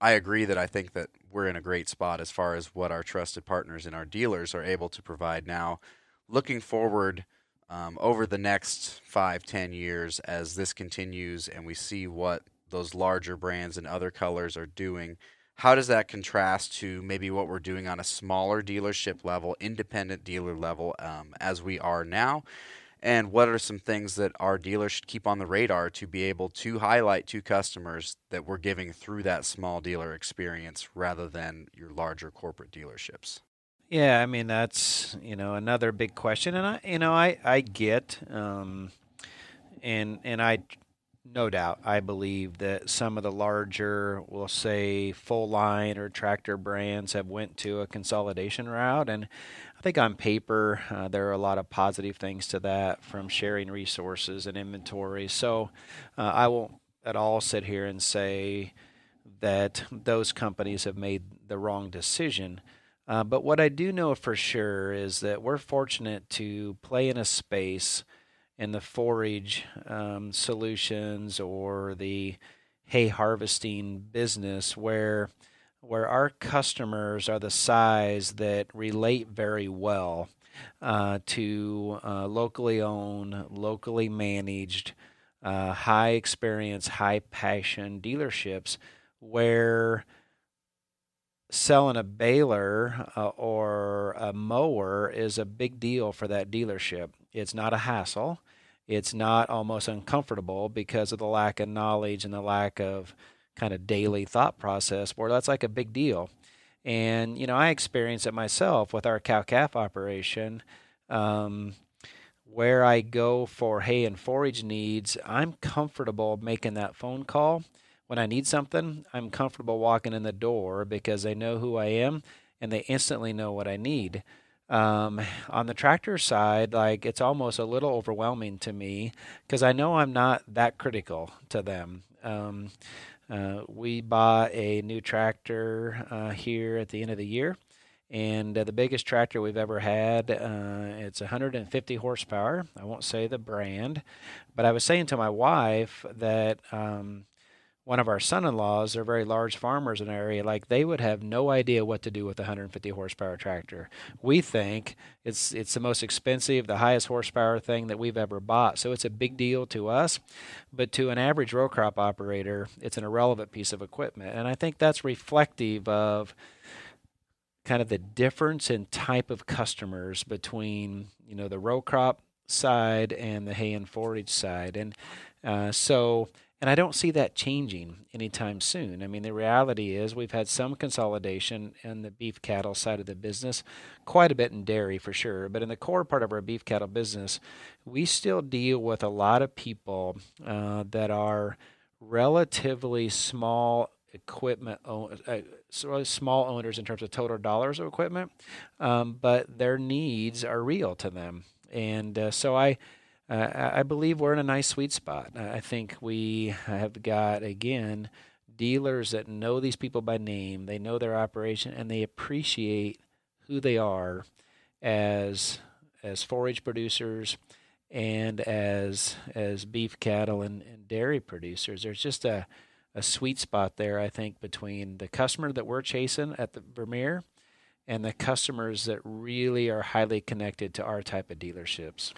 I agree that I think that we're in a great spot as far as what our trusted partners and our dealers are able to provide now. Looking forward um, over the next five, ten years, as this continues and we see what those larger brands and other colors are doing, how does that contrast to maybe what we're doing on a smaller dealership level, independent dealer level, um, as we are now? And what are some things that our dealers should keep on the radar to be able to highlight to customers that we're giving through that small dealer experience rather than your larger corporate dealerships? Yeah, I mean that's you know another big question, and I you know I I get um, and and I no doubt I believe that some of the larger, we'll say full line or tractor brands have went to a consolidation route, and I think on paper uh, there are a lot of positive things to that from sharing resources and inventory. So uh, I won't at all sit here and say that those companies have made the wrong decision. Uh, but what I do know for sure is that we're fortunate to play in a space in the forage um, solutions or the hay harvesting business where where our customers are the size that relate very well uh, to uh, locally owned, locally managed, uh, high experience, high passion dealerships where selling a baler uh, or a mower is a big deal for that dealership. It's not a hassle. It's not almost uncomfortable because of the lack of knowledge and the lack of kind of daily thought process where that's like a big deal. And, you know, I experienced it myself with our cow calf operation. Um, where I go for hay and forage needs, I'm comfortable making that phone call when I need something, I'm comfortable walking in the door because they know who I am and they instantly know what I need. Um, on the tractor side, like it's almost a little overwhelming to me because I know I'm not that critical to them. Um, uh, we bought a new tractor uh, here at the end of the year, and uh, the biggest tractor we've ever had. Uh, it's 150 horsepower. I won't say the brand, but I was saying to my wife that um, one of our son-in-laws they're very large farmers in the area like they would have no idea what to do with a 150 horsepower tractor. We think it's it's the most expensive the highest horsepower thing that we've ever bought. So it's a big deal to us but to an average row crop operator it's an irrelevant piece of equipment. And i think that's reflective of kind of the difference in type of customers between you know the row crop side and the hay and forage side. And uh, so and I don't see that changing anytime soon. I mean, the reality is we've had some consolidation in the beef cattle side of the business, quite a bit in dairy for sure. But in the core part of our beef cattle business, we still deal with a lot of people uh, that are relatively small equipment uh, small owners in terms of total dollars of equipment, um, but their needs are real to them. And uh, so I uh, I believe we're in a nice sweet spot. I think we have got, again, dealers that know these people by name, they know their operation, and they appreciate who they are as as forage producers and as as beef cattle and, and dairy producers. There's just a a sweet spot there, I think, between the customer that we're chasing at the Vermeer and the customers that really are highly connected to our type of dealerships.